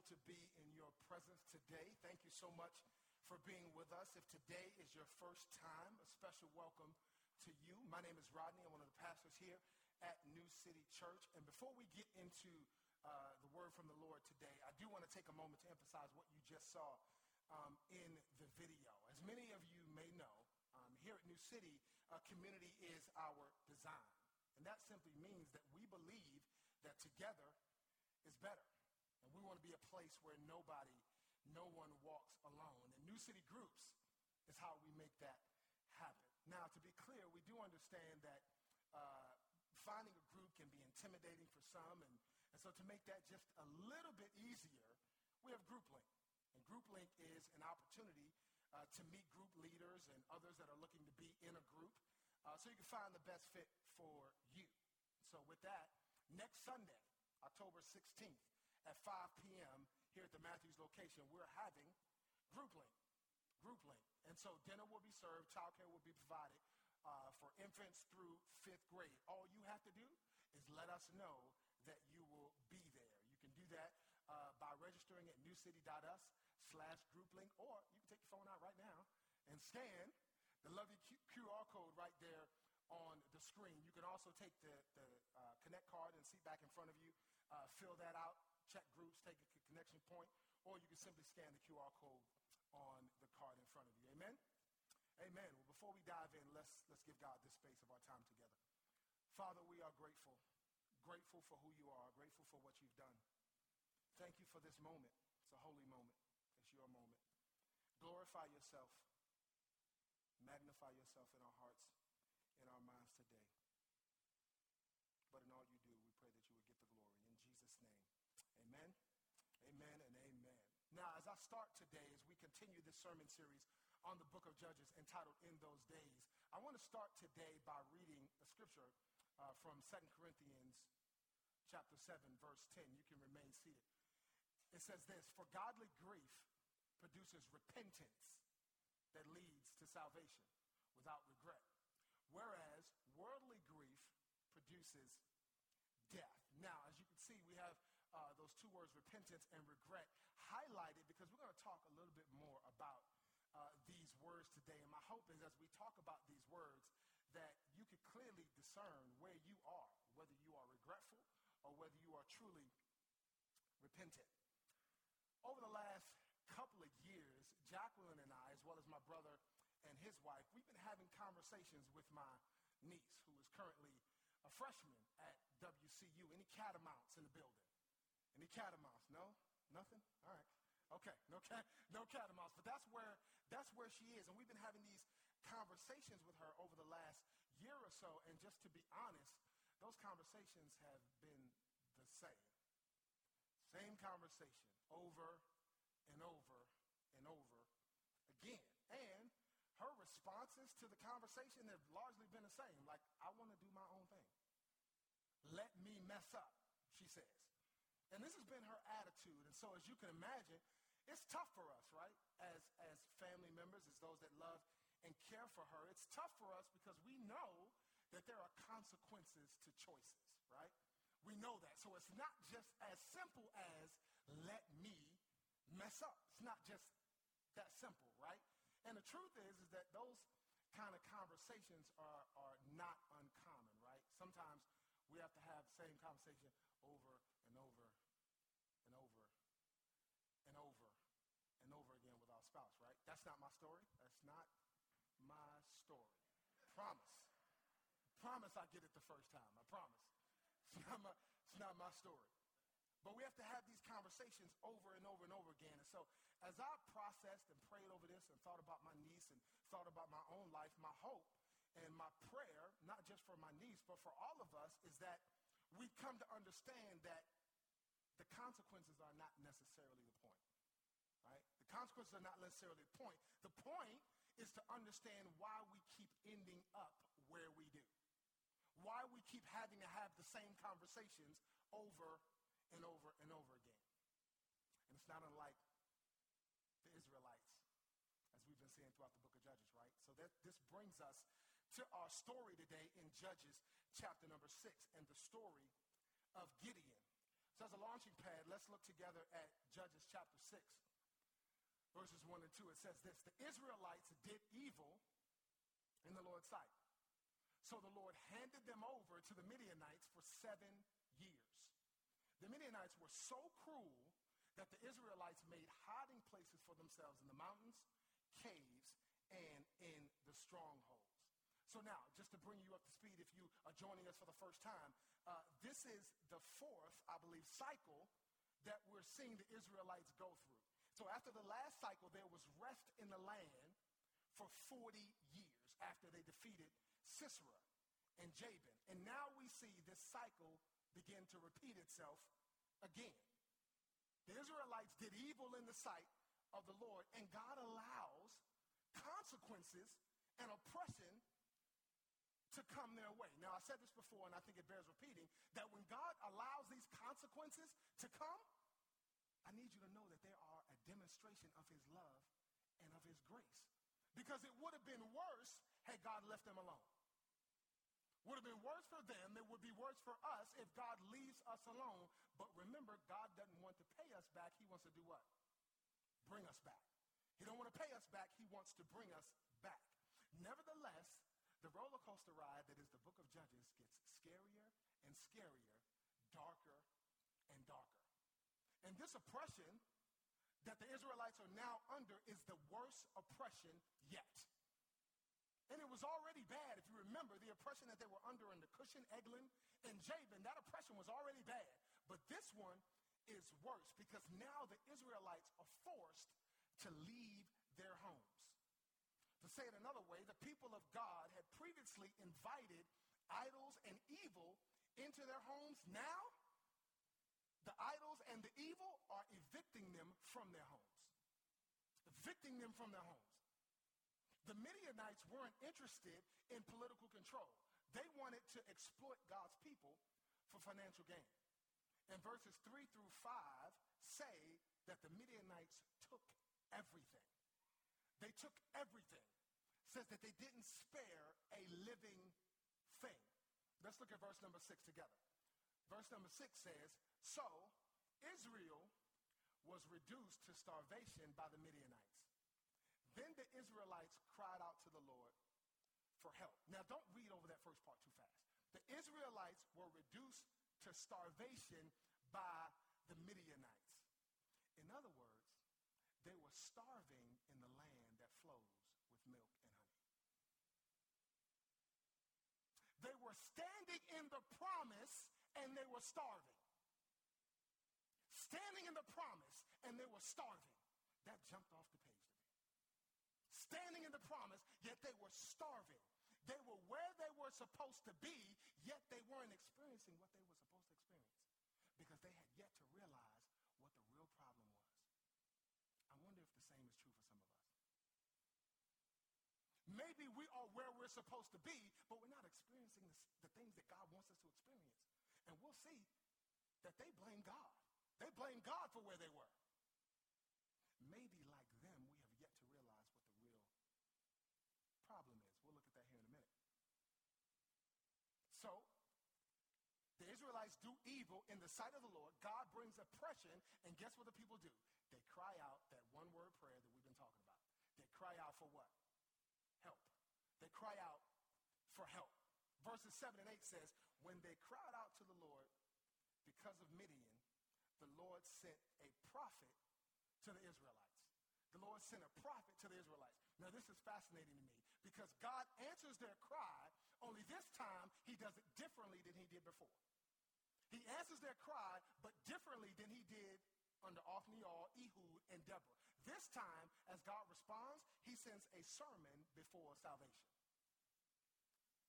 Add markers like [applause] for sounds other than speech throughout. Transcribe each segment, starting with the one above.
to be in your presence today. Thank you so much for being with us. If today is your first time, a special welcome to you. My name is Rodney. I'm one of the pastors here at New City Church. And before we get into uh, the word from the Lord today, I do want to take a moment to emphasize what you just saw um, in the video. As many of you may know, um, here at New City, uh, community is our design. And that simply means that we believe that together is better. We want to be a place where nobody, no one walks alone. And New City Groups is how we make that happen. Now, to be clear, we do understand that uh, finding a group can be intimidating for some. And, and so to make that just a little bit easier, we have GroupLink. And GroupLink is an opportunity uh, to meet group leaders and others that are looking to be in a group uh, so you can find the best fit for you. So with that, next Sunday, October 16th at 5 p.m. here at the Matthews location, we're having GroupLink. GroupLink. And so dinner will be served, childcare will be provided uh, for infants through fifth grade. All you have to do is let us know that you will be there. You can do that uh, by registering at newcity.us slash grouplink, or you can take your phone out right now and scan the lovely QR code right there on the screen. You can also take the, the uh, Connect card and see back in front of you, uh, fill that out, check groups, take a connection point, or you can simply scan the QR code on the card in front of you. Amen? Amen. Well, before we dive in, let's, let's give God this space of our time together. Father, we are grateful. Grateful for who you are, grateful for what you've done. Thank you for this moment. It's a holy moment. It's your moment. Glorify yourself. Magnify yourself in our hearts, in our minds today. But in all you do, we pray that you would get the glory. In Jesus' name, amen, amen, and amen. Now, as I start today, as we continue this sermon series on the book of Judges entitled In Those Days, I want to start today by reading a scripture uh, from 2 Corinthians chapter 7, verse 10. You can remain seated. It says this, For godly grief produces repentance that leads to salvation without regret, whereas worldly grief produces death. Now, as you can see, we have uh, those two words, repentance and regret, highlighted because we're going to talk a little bit more about uh, these words today. And my hope is as we talk about these words, that you could clearly discern where you are, whether you are regretful or whether you are truly repentant. Over the last couple of years, Jacqueline and I, as well as my brother and his wife, we've been having conversations with my niece, who is currently a freshman at WCU. Any catamounts in the building? Any catamounts? No? Nothing? All right. Okay, no cat, no catamounts, but that's where that's where she is, and we've been having these conversations with her over the last year or so. And just to be honest, those conversations have been the same, same conversation over and over and over again. And her responses to the conversation have largely been the same. Like, I want to do my own thing. Let me mess up, she says. And this has been her attitude. And so, as you can imagine, it's tough for us, right? As, as family members, as those that love and care for her. It's tough for us because we know that there are consequences to choices, right? We know that. So it's not just as simple as let me mess up. It's not just that simple, right? And the truth is, is that those kind of conversations are, are not uncommon, right? Sometimes we have to have the same conversation over and over and over and over again with our spouse, right? That's not my story. That's not my story. Promise. Promise I get it the first time. I promise. It's not my, it's not my story. But we have to have these conversations over and over and over again. And so as I processed and prayed over this and thought about my niece and thought about my own life, my hope and my prayer, not just for my niece, but for all of us, is that we come to understand that the consequences are not necessarily the point. Consequences are not necessarily the point. The point is to understand why we keep ending up where we do. Why we keep having to have the same conversations over and over and over again. And it's not unlike the Israelites, as we've been seeing throughout the book of Judges, right? So that this brings us to our story today in Judges chapter number six and the story of Gideon. So as a launching pad, let's look together at Judges chapter 6, verses 1 and 2. It says this The Israelites did evil in the Lord's sight. So the Lord handed them over to the Midianites for seven years. The Midianites were so cruel that the Israelites made hiding places for themselves in the mountains, caves, and in the strongholds. So now, just to bring you up to speed, if you are joining us for the first time, uh, this is the fourth, I believe, cycle that we're seeing the Israelites go through. So after the last cycle, there was rest in the land for 40 years after they defeated Sisera and Jabin. And now we see this cycle begin to repeat itself again. The Israelites did evil in the sight of the Lord, and God allows consequences and oppression to come their way. Now, I said this before, and I think it bears repeating that when God allows these consequences to come, I need you to know that they are a demonstration of his love and of his grace. Because it would have been worse had God left them alone. Would have been worse for them. It would be worse for us if God leaves us alone. But remember, God doesn't want to pay us back. He wants to do what? Bring us back. He don't want to pay us back. He wants to bring us back. Nevertheless, the roller coaster ride that is the book of Judges gets scarier and scarier, darker. And this oppression that the Israelites are now under is the worst oppression yet. And it was already bad. If you remember the oppression that they were under the Cushan, Eglon, and Jabin, that oppression was already bad. But this one is worse because now the Israelites are forced to leave their homes. To say it another way, the people of God had previously invited idols and evil into their homes. Now, the idols and the evil are evicting them from their homes, evicting them from their homes. The Midianites weren't interested in political control. They wanted to exploit God's people for financial gain. And verses 3 through 5 say that the Midianites took everything. They took everything. Says that they didn't spare a living thing. Let's look at verse number 6 together. Verse number 6 says, So Israel was reduced to starvation by the Midianites. Then the Israelites cried out to the Lord for help. Now, don't read over that first part too fast. The Israelites were reduced to starvation by the Midianites. In other words, they were starving in the land that flows with milk and honey. They were standing in the promise and they were starving. Standing in the promise and they were starving. That jumped off the page to me. standing in the promise, yet they were starving. They were where they were supposed to be, yet they weren't experiencing what they were supposed to experience because they had yet to realize what the real problem was. I wonder if the same is true for some of us. Maybe we are where we're supposed to be, but we're not experiencing the, the things that God wants us to experience. And we'll see that they blame God. They blame God for where they were. Maybe like them, we have yet to realize what the real problem is. We'll look at that here in a minute. So, the Israelites do evil in the sight of the Lord. God brings oppression, and guess what the people do? They cry out that one word prayer that we've been talking about. They cry out for what? Help. They cry out for help. Verses 7 and 8 says, When they cried out to the Lord because of Midian, the Lord sent a prophet to the Israelites. The Lord sent a prophet to the Israelites. Now, this is fascinating to me because God answers their cry only this time, he does it differently than he did before. He answers their cry, but differently than he did under Othniel, Ehud, and Deborah. This time, as God responds, he sends a sermon before salvation.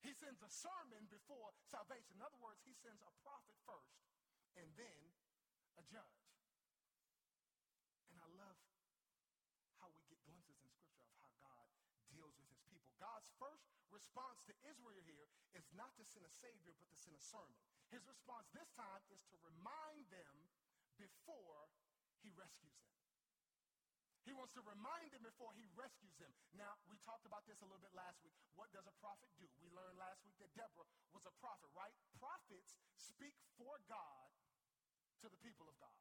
He sends a sermon before salvation. In other words, he sends a prophet first and then a judge. And I love how we get glimpses in Scripture of how God deals with his people. God's first response to Israel here is not to send a savior, but to send a sermon. His response this time is to remind them before he rescues them. He wants to remind them before he rescues them. Now, we talked about this a little bit last week. What does a prophet do? We learned last week that Deborah was a prophet, right? Prophets speak for God to the people of God.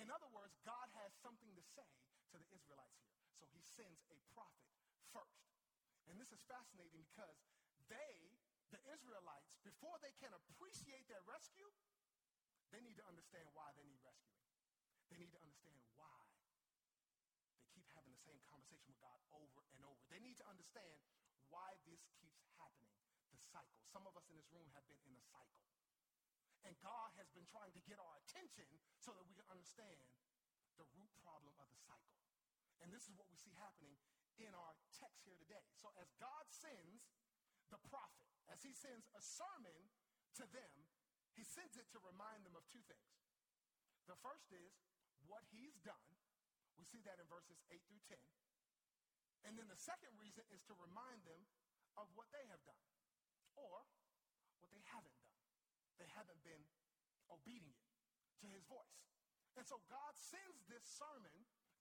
In other words, God has something to say to the Israelites here. So he sends a prophet first. And this is fascinating because they, the Israelites, before they can appreciate their rescue, they need to understand why they need rescuing. They need to understand why they keep having the same conversation with God over and over. They need to understand why this keeps happening, the cycle. Some of us in this room have been in a cycle. And God has been trying to get our attention so that we can understand the root problem of the cycle. And this is what we see happening in our text here today. So as God sends the prophet, as he sends a sermon to them, he sends it to remind them of two things. The first is what he's done. We see that in verses 8 through 10. And then the second reason is to remind them of what they have done or what they haven't done they haven't been obedient to his voice. And so God sends this sermon,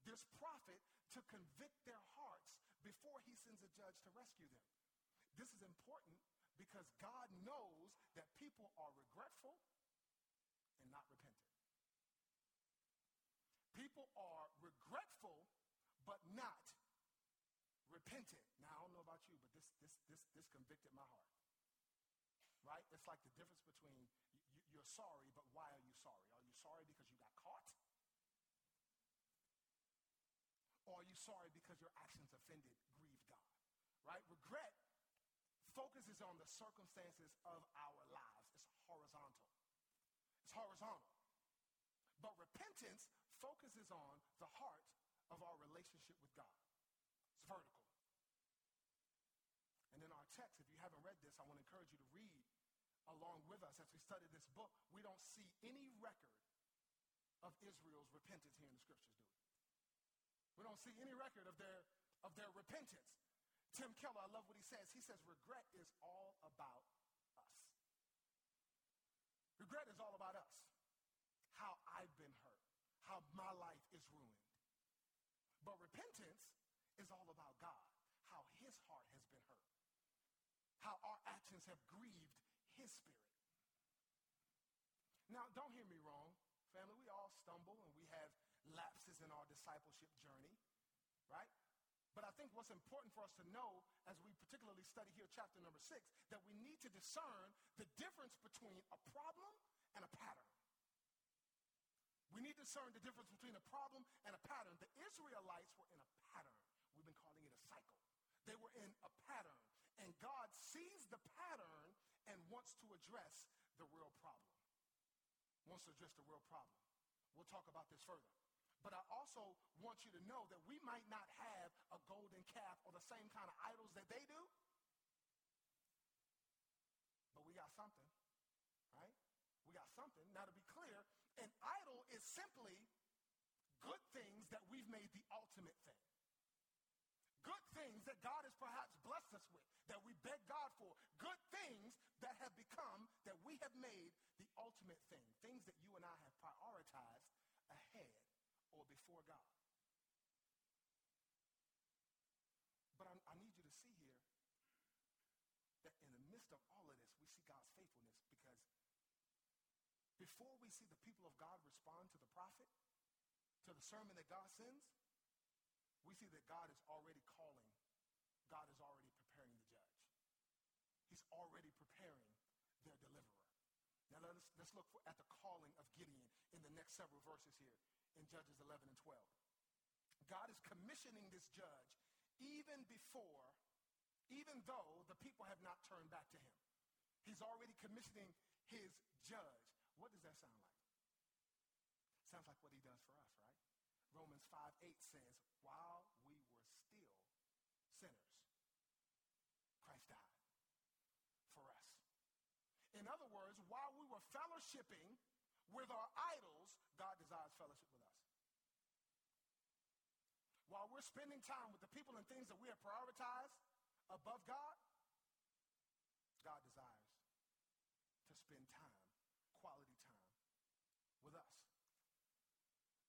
this prophet, to convict their hearts before he sends a judge to rescue them. This is important because God knows that people are regretful and not repentant. People are regretful but not repentant. Now I don't know about you, but this this this this convicted my heart right? It's like the difference between you're sorry, but why are you sorry? Are you sorry because you got caught? Or are you sorry because your actions offended, grieved God? Right? Regret focuses on the circumstances of our lives. It's horizontal. It's horizontal. But repentance focuses on the heart of our relationship with God. It's vertical. Text, if you haven't read this, I want to encourage you to read along with us as we study this book, we don't see any record of Israel's repentance here in the scriptures, do we? We don't see any record of their, of their repentance. Tim Keller, I love what he says. He says, regret is all about us. Regret is all about us. How I've been hurt, how my life is ruined. But repentance is all about God, how his heart has been hurt, how our actions have grieved his spirit. Now, don't hear me wrong, family. We all stumble and we have lapses in our discipleship journey, right? But I think what's important for us to know as we particularly study here chapter number six, that we need to discern the difference between a problem and a pattern. We need to discern the difference between a problem and a pattern. The Israelites were in a pattern. We've been calling it a cycle. They were in a pattern. And God sees the pattern and wants to address the real problem. Wants to address the real problem. We'll talk about this further. But I also want you to know that we might not have a golden calf or the same kind of idols that they do. But we got something, right? We got something. Now, to be clear, an idol is simply good things that we've made the ultimate thing things that God has perhaps blessed us with, that we beg God for, good things that have become, that we have made the ultimate thing, things that you and I have prioritized ahead or before God. But I, I need you to see here that in the midst of all of this, we see God's faithfulness because before we see the people of God respond to the prophet, to the sermon that God sends, we see that God is already calling. God is already preparing the judge. He's already preparing their deliverer. Now let's, let's look for, at the calling of Gideon in the next several verses here in Judges 11 and 12. God is commissioning this judge even before, even though the people have not turned back to him. He's already commissioning his judge. What does that sound like? Sounds like what he does for us, right? Romans 5 8 says, while we were still sinners, Christ died for us. In other words, while we were fellowshipping with our idols, God desires fellowship with us. While we're spending time with the people and things that we have prioritized above God, God desires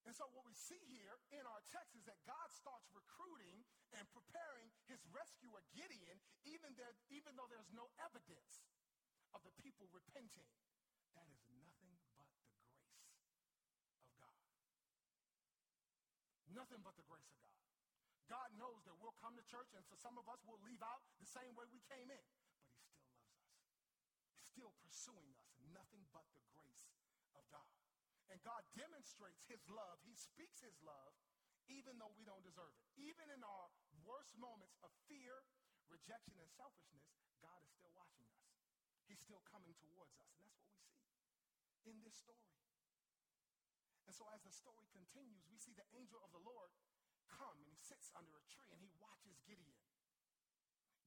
And so, what we see here in our text is that God starts recruiting and preparing his rescuer, Gideon, even, there, even though there's no evidence of the people repenting. That is nothing but the grace of God. Nothing but the grace of God. God knows that we'll come to church, and for some of us, we'll leave out the same way we came in, but he still loves us, He's still pursuing us. Nothing but the grace of God. And God demonstrates his love. He speaks his love even though we don't deserve it. Even in our worst moments of fear, rejection, and selfishness, God is still watching us. He's still coming towards us. And that's what we see in this story. And so as the story continues, we see the angel of the Lord come and he sits under a tree and he watches Gideon.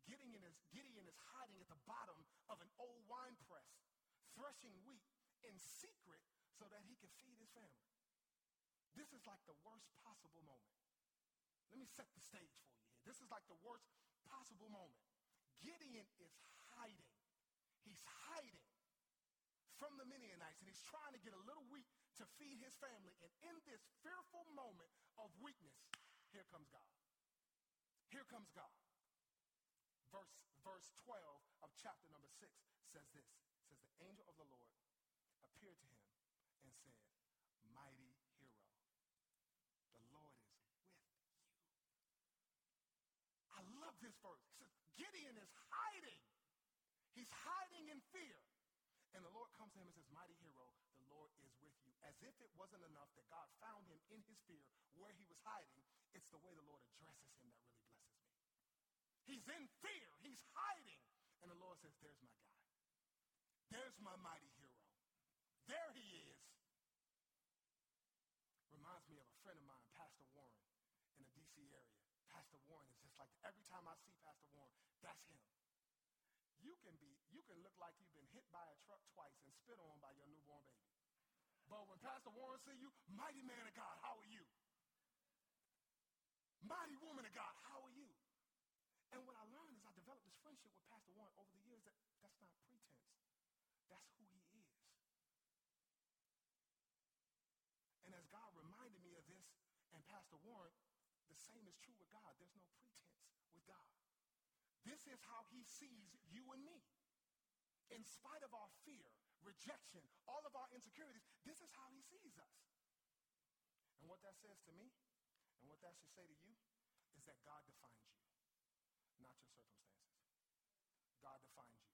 Gideon is, Gideon is hiding at the bottom of an old wine press, threshing wheat in secret so that he can feed his family. This is like the worst possible moment. Let me set the stage for you here. This is like the worst possible moment. Gideon is hiding. He's hiding from the Midianites and he's trying to get a little wheat to feed his family. And in this fearful moment of weakness, here comes God. Here comes God. Verse, verse 12 of chapter number 6 says this. Says, the angel of the Lord appeared to him said, mighty hero, the Lord is with you. I love this verse. He says, Gideon is hiding. He's hiding in fear. And the Lord comes to him and says, Mighty hero, the Lord is with you. As if it wasn't enough that God found him in his fear where he was hiding, it's the way the Lord addresses him that really blesses me. He's in fear. He's hiding. And the Lord says, There's my guy. There's my mighty hero. There he is. Reminds me of a friend of mine, Pastor Warren, in the D.C. area. Pastor Warren is just like, every time I see Pastor Warren, that's him. You can be, you can look like you've been hit by a truck twice and spit on by your newborn baby. But when Pastor Warren see you, mighty man of God, how are you? Mighty woman of God, how are you? And what I learned is I developed this friendship with Pastor Warren over the years that that's not pretense. That's who he is. And as God reminded me of this and Pastor Warren, the same is true with God. There's no pretense with God. This is how he sees you and me. In spite of our fear, rejection, all of our insecurities, this is how he sees us. And what that says to me, and what that should say to you, is that God defines you, not your circumstances. God defines you.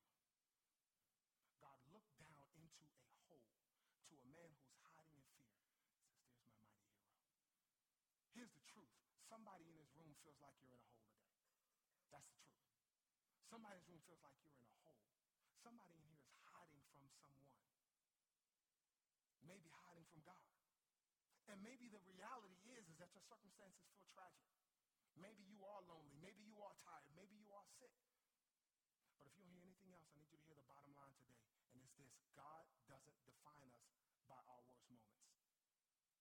God looked down into a hole to a man who's hiding in fear. Says, there's my mighty hero. Here's the truth. Somebody in this room feels like you're in a hole today. That's the truth. Somebody in this room feels like you're in a hole. Somebody in here is hiding from someone. Maybe hiding from God. And maybe the reality is, is that your circumstances feel tragic. Maybe you are lonely. Maybe you are tired. Maybe you are sick. But if you don't hear anything else, I need you to hear the bottom line today. And it's this. God doesn't define us by our worst moments.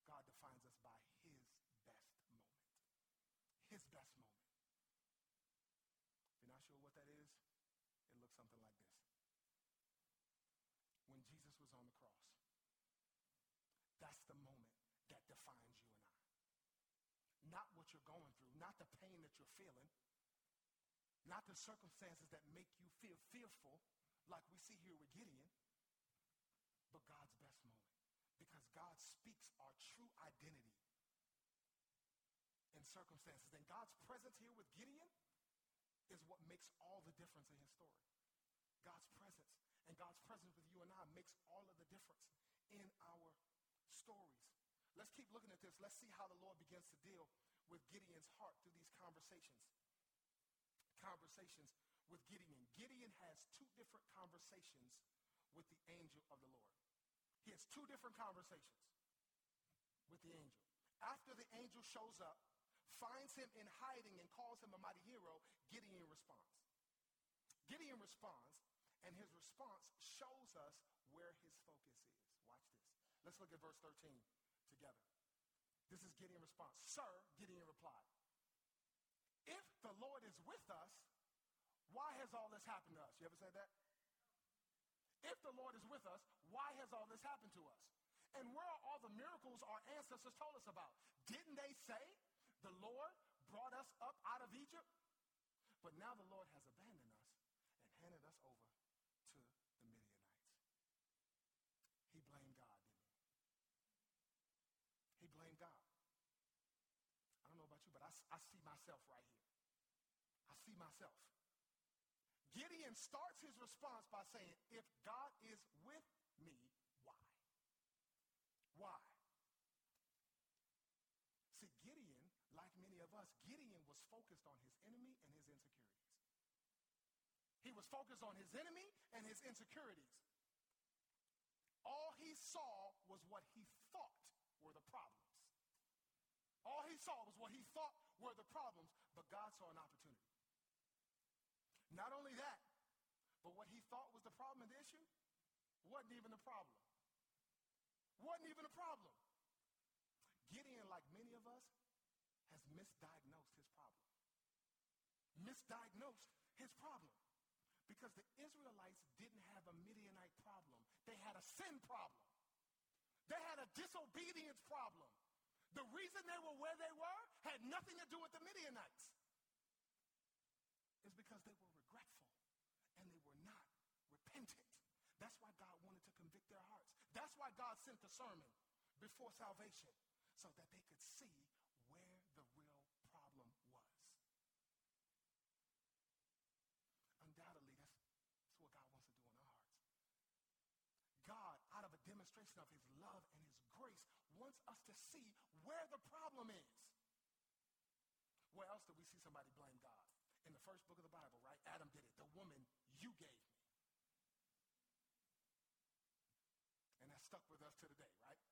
God defines us by his best moment. His best moment you're not sure what that is, it looks something like this. When Jesus was on the cross, that's the moment that defines you and I. Not what you're going through, not the pain that you're feeling, not the circumstances that make you feel fearful, like we see here with Gideon, but God's best moment. Because God speaks our true identity in circumstances. And God's presence here with Gideon is what makes all the difference in his story. God's presence. And God's presence with you and I makes all of the difference in our stories. Let's keep looking at this. Let's see how the Lord begins to deal with Gideon's heart through these conversations. Conversations with Gideon. Gideon has two different conversations with the angel of the Lord. He has two different conversations with the angel. After the angel shows up, finds him in hiding and calls him a mighty hero, Gideon responds. Gideon responds, and his response shows us where his focus is. Watch this. Let's look at verse 13 together. This is Gideon's response. Sir, Gideon replied, if the Lord is with us, why has all this happened to us? You ever said that? If the Lord is with us, why has all this happened to us? And where are all the miracles our ancestors told us about? Didn't they say the Lord brought us up out of Egypt, but now the Lord has abandoned us and handed us over to the Midianites. He blamed God, didn't he? He blamed God. I don't know about you, but I, I see myself right here. I see myself. Gideon starts his response by saying, if God is with me, why? Why? See, Gideon, like Gideon was focused on his enemy and his insecurities. He was focused on his enemy and his insecurities. All he saw was what he thought were the problems. All he saw was what he thought were the problems, but God saw an opportunity. Not only that, but what he thought was the problem and the issue wasn't even a problem. Wasn't even a problem. Gideon, like many of us, misdiagnosed his problem. Misdiagnosed his problem. Because the Israelites didn't have a Midianite problem. They had a sin problem. They had a disobedience problem. The reason they were where they were had nothing to do with the Midianites. It's because they were regretful and they were not repentant. That's why God wanted to convict their hearts. That's why God sent the sermon before salvation so that they could see where the real problem was. Undoubtedly, that's, that's what God wants to do in our hearts. God, out of a demonstration of his love and his grace, wants us to see where the problem is. Where else do we see somebody blame God? In the first book of the Bible, right? Adam did it. The woman you gave me. And that stuck with us to the day, right? [laughs]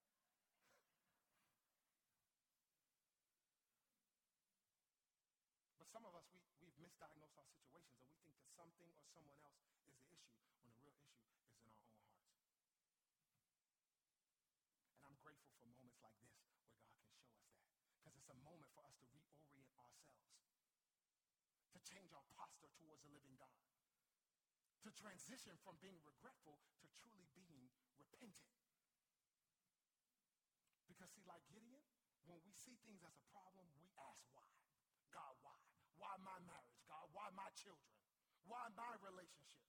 But some of us, we, we've misdiagnosed our situations and we think that something or someone else is the issue when the real issue is in our own heart grateful for moments like this where God can show us that. Because it's a moment for us to reorient ourselves, to change our posture towards the living God, to transition from being regretful to truly being repentant. Because, see, like Gideon, when we see things as a problem, we ask why. God, why? Why my marriage? God, why my children? Why my relationship?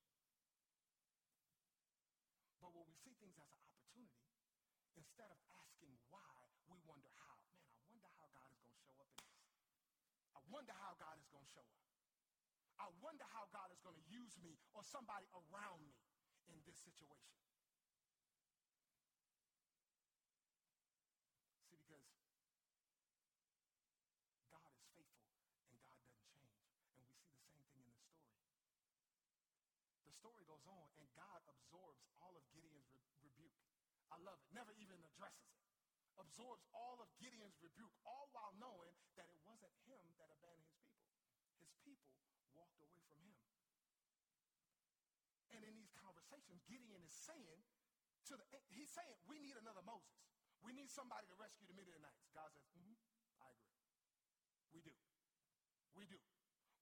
But when we see things as an opportunity, Instead of asking why, we wonder how. Man, I wonder how God is going to show up in this. I wonder how God is going to show up. I wonder how God is going to use me or somebody around me in this situation. See, because God is faithful and God doesn't change. And we see the same thing in the story. The story goes on, and God absorbs all of Gideon's re- rebuke. I love it. Never even addresses it. Absorbs all of Gideon's rebuke, all while knowing that it wasn't him that abandoned his people. His people walked away from him. And in these conversations, Gideon is saying to the, he's saying, we need another Moses. We need somebody to rescue the Midianites. God says, mm-hmm, I agree. We do. We do.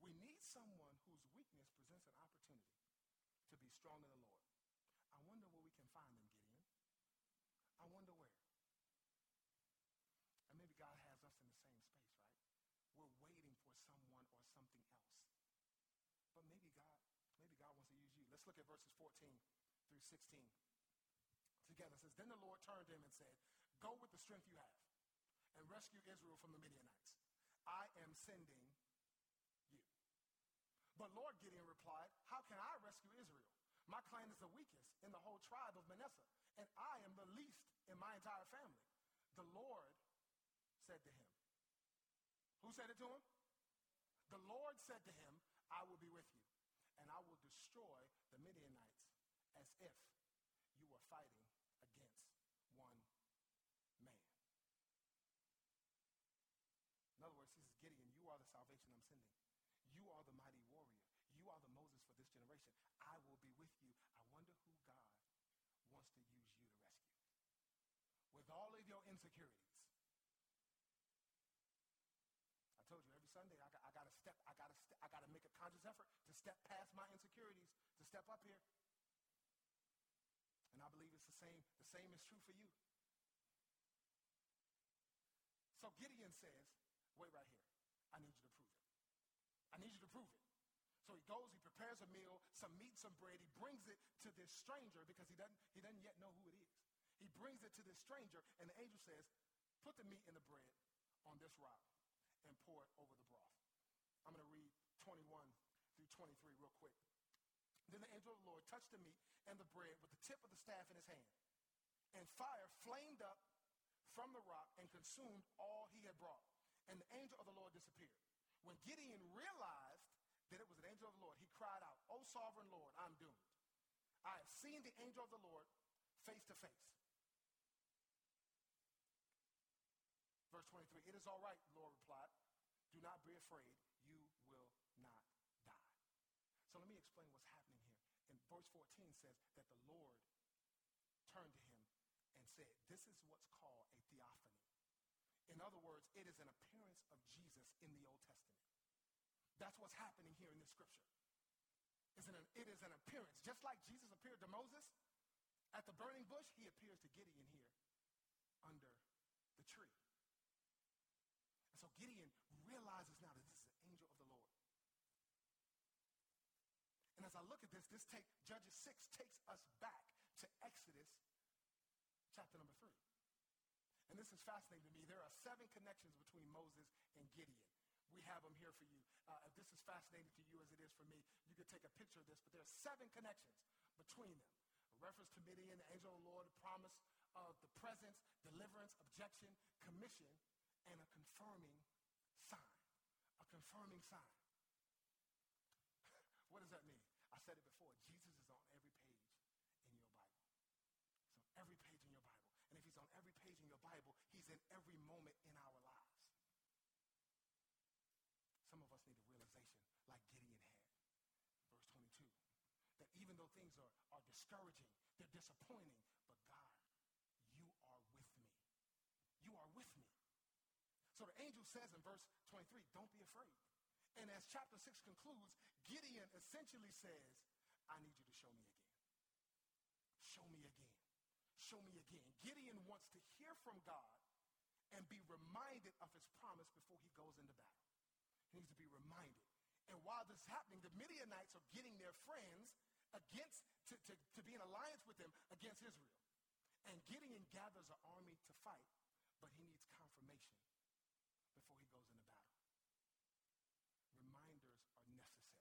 We need someone whose weakness presents an opportunity to be strong in the Lord. I wonder where we can find them, Gideon. I wonder where. And maybe God has us in the same space, right? We're waiting for someone or something else. But maybe God, maybe God wants to use you. Let's look at verses 14 through 16 together. It says, Then the Lord turned to him and said, Go with the strength you have and rescue Israel from the Midianites. I am sending you. But Lord Gideon replied, How can I rescue Israel? My clan is the weakest in the whole tribe of Manasseh and I am the least in my entire family. The Lord said to him, Who said it to him? The Lord said to him, I will be with you, and I will destroy the Midianites as if you were fighting against one man. In other words, he says, Gideon, you are the salvation I'm sending. You are the mighty warrior. You are the Moses for this generation. I will be with you. I wonder who God wants to use you to rescue. With all of your insecurities. I told you every Sunday I got, I got to step, I got to, st- I got to make a conscious effort to step past my insecurities, to step up here. And I believe it's the same, the same is true for you. So Gideon says, wait right here. I need you to prove it. I need you to prove it. So he goes, he prepares a meal, some meat, some bread. He brings it to this stranger because he doesn't, he doesn't yet know who it is. He brings it to this stranger, and the angel says, Put the meat and the bread on this rock. and pour it over the broth. I'm going to read 21 through 23 real quick. Then the angel of the Lord touched the meat and the bread with the tip of the staff in his hand. And fire flamed up from the rock and consumed all he had brought. And the angel of the Lord disappeared. When Gideon realized that it was an angel of the Lord, he cried out, O sovereign Lord, I'm doomed. I have seen the angel of the Lord face to face. Verse 23, it is all right, the Lord replied. Do not be afraid. You will not die. So let me explain what's happening here. And verse 14 says that the Lord turned to him and said, this is what's called a theophany. In other words, it is an appearance of Jesus in the Old Testament. That's what's happening here in this scripture. An, it is an appearance. Just like Jesus appeared to Moses at the burning bush, he appears to Gideon here under the tree. And so Gideon realizes now that this is an angel of the Lord. And as I look at this, this take Judges 6 takes us back to Exodus chapter number 3. And this is fascinating to me. There are seven connections between Moses and Gideon. We have them here for you. Uh, if this is fascinating to you as it is for me, you could take a picture of this, but there are seven connections between them. A reference to Midian, the angel of the Lord, the promise of the presence, deliverance, objection, commission, and a confirming sign. A confirming sign. [laughs] what does that mean? Said it before. Jesus is on every page in your Bible. It's on every page in your Bible. And if he's on every page in your Bible, he's in every moment in our lives. Some of us need a realization like Gideon had. Verse 22. That even though things are, are discouraging, they're disappointing, but God, you are with me. You are with me. So the angel says in verse 23, don't be afraid. And as chapter 6 concludes, Gideon essentially says, I need you to show me again. Show me again. Show me again. Gideon wants to hear from God and be reminded of his promise before he goes into battle. He needs to be reminded. And while this is happening, the Midianites are getting their friends against, to, to, to be in alliance with them against Israel. And Gideon gathers an army to fight, but he needs confirmation before he goes into battle. Reminders are necessary.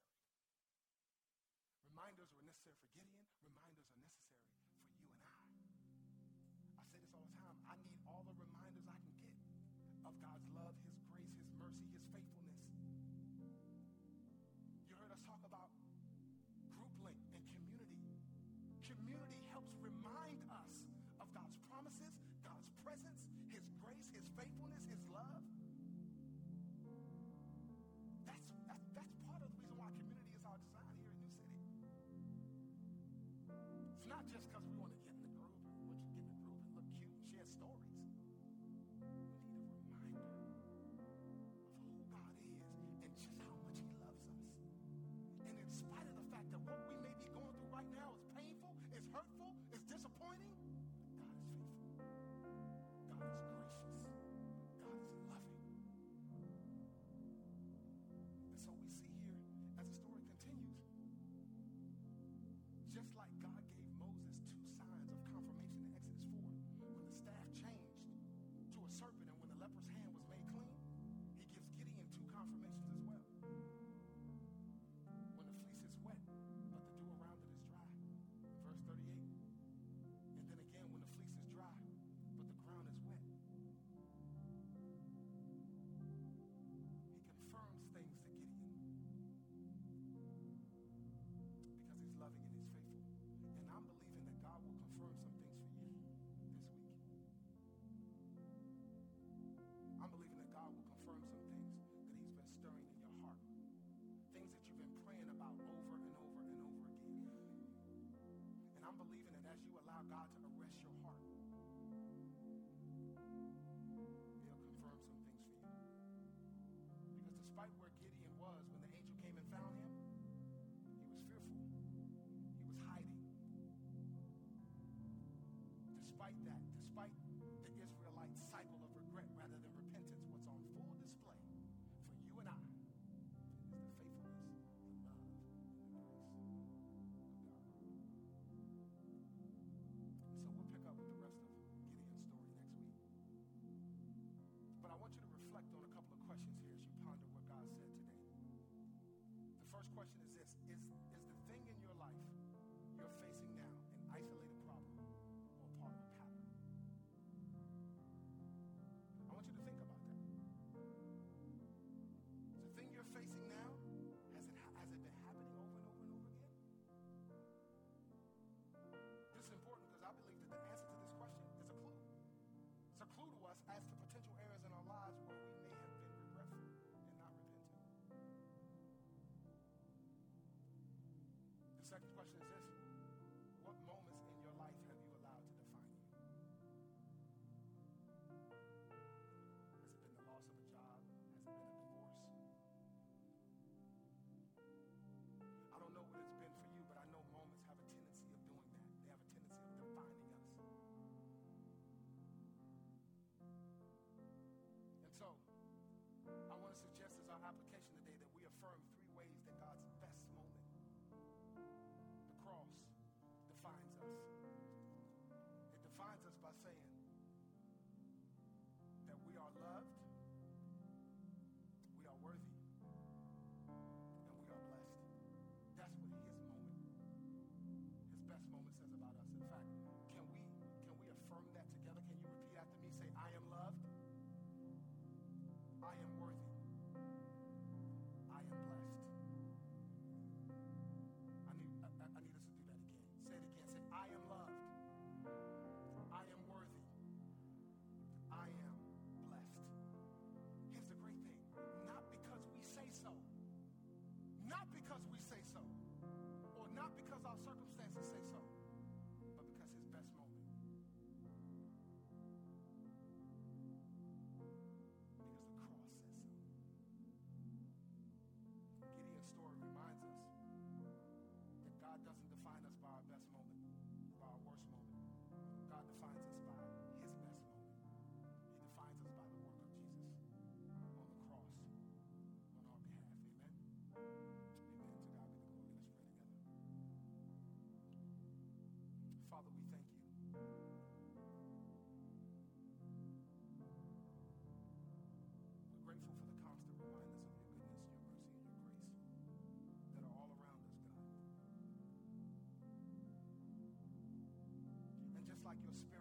Reminders were necessary for Gideon. Reminders are necessary for you and I. I say this all the time. I need all the reminders I can get of God's love, his grace, his mercy, his faithfulness. You heard us talk about group link and community. Community helps remind not just because we want to get in the group and get in the group and look cute and share stories. We need a reminder of who God is and just how much He loves us. And in spite of the fact that what we despite that, despite the Israelite cycle of regret rather than repentance, what's on full display for you and I is the faithfulness, the love, and the grace of God. So we'll pick up with the rest of Gideon's story next week. But I want you to reflect on a couple of questions here as you ponder what God said today. The first question is this Is second question is this. God doesn't define us by our best moment, by our worst moment. God defines us by his best moment. He defines us by the work of Jesus on the cross on our behalf. Amen. Amen. To God be the glory. Let's pray together. Father, we thank you. like your spirit.